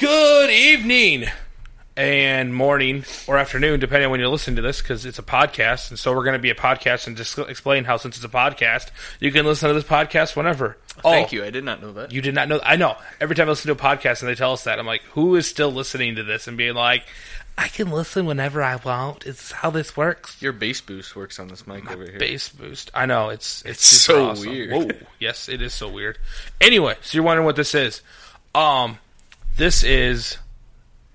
Good evening and morning or afternoon, depending on when you're listening to this, because it's a podcast, and so we're going to be a podcast and just explain how since it's a podcast, you can listen to this podcast whenever. Thank Oh, you. I did not know that. You did not know. I know. Every time I listen to a podcast and they tell us that, I'm like, who is still listening to this and being like, I can listen whenever I want. It's how this works. Your bass boost works on this mic over here. Bass boost. I know it's it's, It's so awesome. weird. Whoa, yes, it is so weird. Anyway, so you're wondering what this is? Um, this is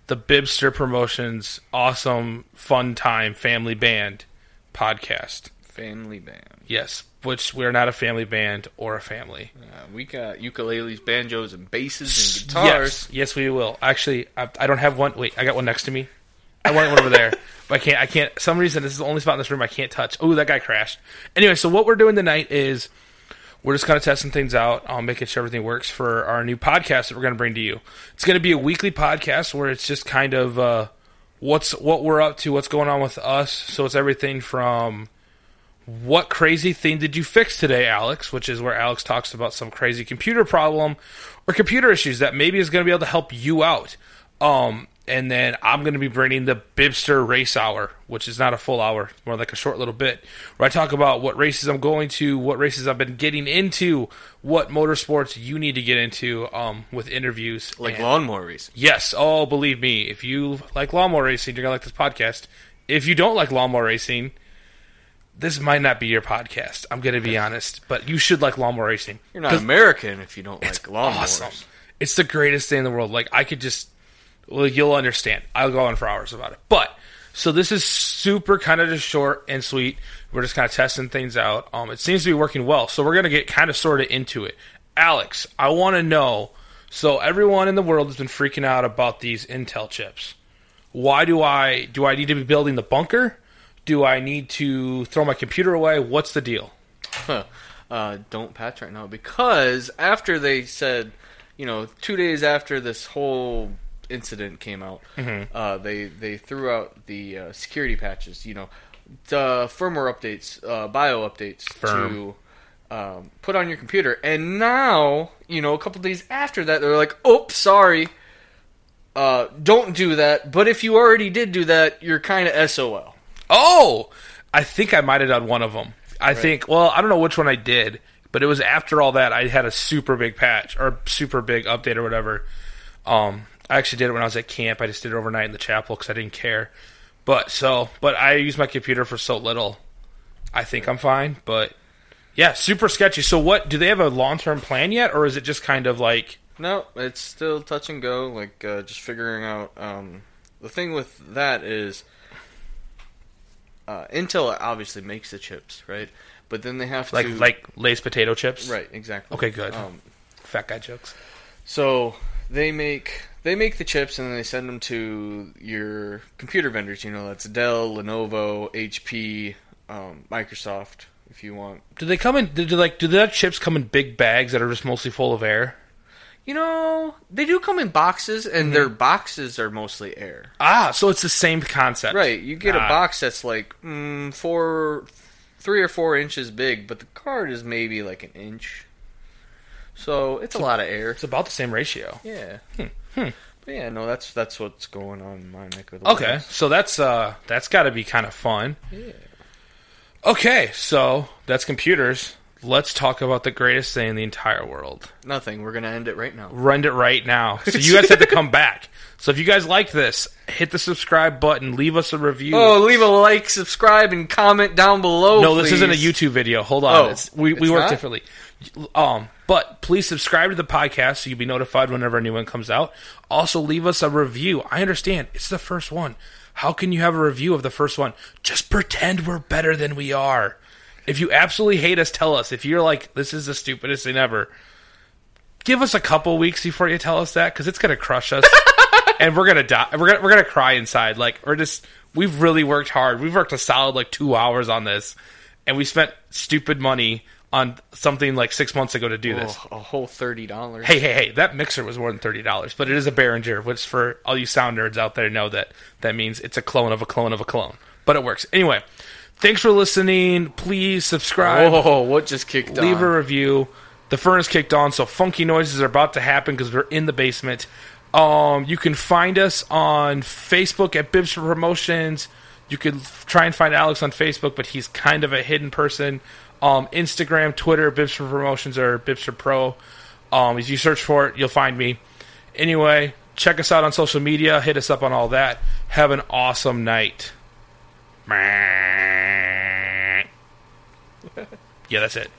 the Bibster Promotions awesome fun time family band podcast. Family band. Yes, which we're not a family band or a family. Uh, we got ukuleles, banjos, and basses and guitars. Yes, yes, we will. Actually, I, I don't have one. Wait, I got one next to me. I want one over there, but I can't. I can't. Some reason this is the only spot in this room I can't touch. Oh, that guy crashed. Anyway, so what we're doing tonight is we're just kind of testing things out, um, making sure everything works for our new podcast that we're going to bring to you. It's going to be a weekly podcast where it's just kind of uh, what's what we're up to, what's going on with us. So it's everything from what crazy thing did you fix today, Alex? Which is where Alex talks about some crazy computer problem or computer issues that maybe is going to be able to help you out. Um, and then I'm going to be bringing the Bibster Race Hour, which is not a full hour, more like a short little bit, where I talk about what races I'm going to, what races I've been getting into, what motorsports you need to get into um, with interviews. Like and- lawnmower racing. Yes. Oh, believe me, if you like lawnmower racing, you're gonna like this podcast. If you don't like lawnmower racing, this might not be your podcast. I'm gonna be honest, but you should like lawnmower racing. You're not American if you don't like lawnmowers. awesome. It's the greatest thing in the world. Like I could just, well, you'll understand. I'll go on for hours about it. But so this is super kind of just short and sweet. We're just kind of testing things out. Um, it seems to be working well. So we're gonna get kind of sort of into it. Alex, I want to know. So everyone in the world has been freaking out about these Intel chips. Why do I do I need to be building the bunker? Do I need to throw my computer away? What's the deal? Huh. Uh, don't patch right now because after they said, you know, two days after this whole incident came out, Mm-hmm. uh, they they threw out the uh, security patches. You know, the firmware updates, uh, BIOS updates Firm. to um, put on your computer. And now, you know, a couple days after that, they're like, "Oh, sorry." Uh, don't do that. But if you already did do that, you're kind of SOL. Oh, I think I might have done one of them. I think. Well, I don't know which one I did, but it was after all that I had a super big patch or super big update or whatever. Um, I actually did it when I was at camp. I just did it overnight in the chapel because I didn't care. But so, but I use my computer for so little. I think I'm fine, but yeah, super sketchy. So, what do they have a long term plan yet, or is it just kind of like? No, it's still touch and go. Like uh, just figuring out. Um, the thing with that is, uh, Intel obviously makes the chips, right? But then they have Like to like like Lay's potato chips, right, exactly. Okay, good. Um, Fat guy jokes. so they make they make the chips and then they send them to your computer vendors. You know, that's Dell, Lenovo, HP, um, Microsoft. If you want, Do they come in? Do, do like do the chips come in big bags that are just mostly full of air? you know, they do come in boxes, and their boxes are mostly air. Ah, so it's the same concept, Right, you get Ah. a box that's like mm, four, three or four inches big, but the card is maybe like an inch. So it's a lot of air. It's about the same ratio. Yeah. Hmm. But yeah, no, that's that's what's going on in my neck of the woods. Okay, so that's uh that's got to be kind of fun. Yeah. Okay, so that's computers. Let's talk about the greatest thing in the entire world. Nothing. We're gonna end it right now. Rend it right now. So you guys have to come back. So if you guys like this, hit the subscribe button, leave us a review. Oh, leave a like, subscribe, and comment down below. no, this isn't a. YouTube video. Hold on. Oh, it's, we we work not? differently. Um, but please subscribe to the podcast so you'll be notified whenever a new one comes out. Also, leave us a review. I understand it's the first one. How can you have a review of the first one? Just pretend we're better than we are. If you absolutely hate us, tell us. If you're like, this is the stupidest thing ever, give us a couple weeks before you tell us that because it's gonna crush us, and we're gonna die. We're gonna we're gonna cry inside. Like we're just we've really worked hard. We've worked a solid like two hours on this, and we spent stupid money on something like six months ago to do this. Oh, a whole thirty dollars. Hey, hey, hey! That mixer was more than thirty dollars, but it is a Behringer, which for all you sound nerds out there know that that means it's a clone of a clone of a clone. But it works anyway. Thanks for listening. Please subscribe. Whoa, what just kicked leave on? a review. The furnace kicked on, so funky noises are about to happen because we're in the basement. Um, you can find us on Facebook at Bibster Promotions. You could try and find Alex on Facebook, but he's kind of a hidden person. Um, Instagram, Twitter, Bibster Promotions or Bibster Pro. Um, if you search for it, you'll find me. Anyway, check us out on social media. Hit us up on all that. Have an awesome night. yeah, that's it.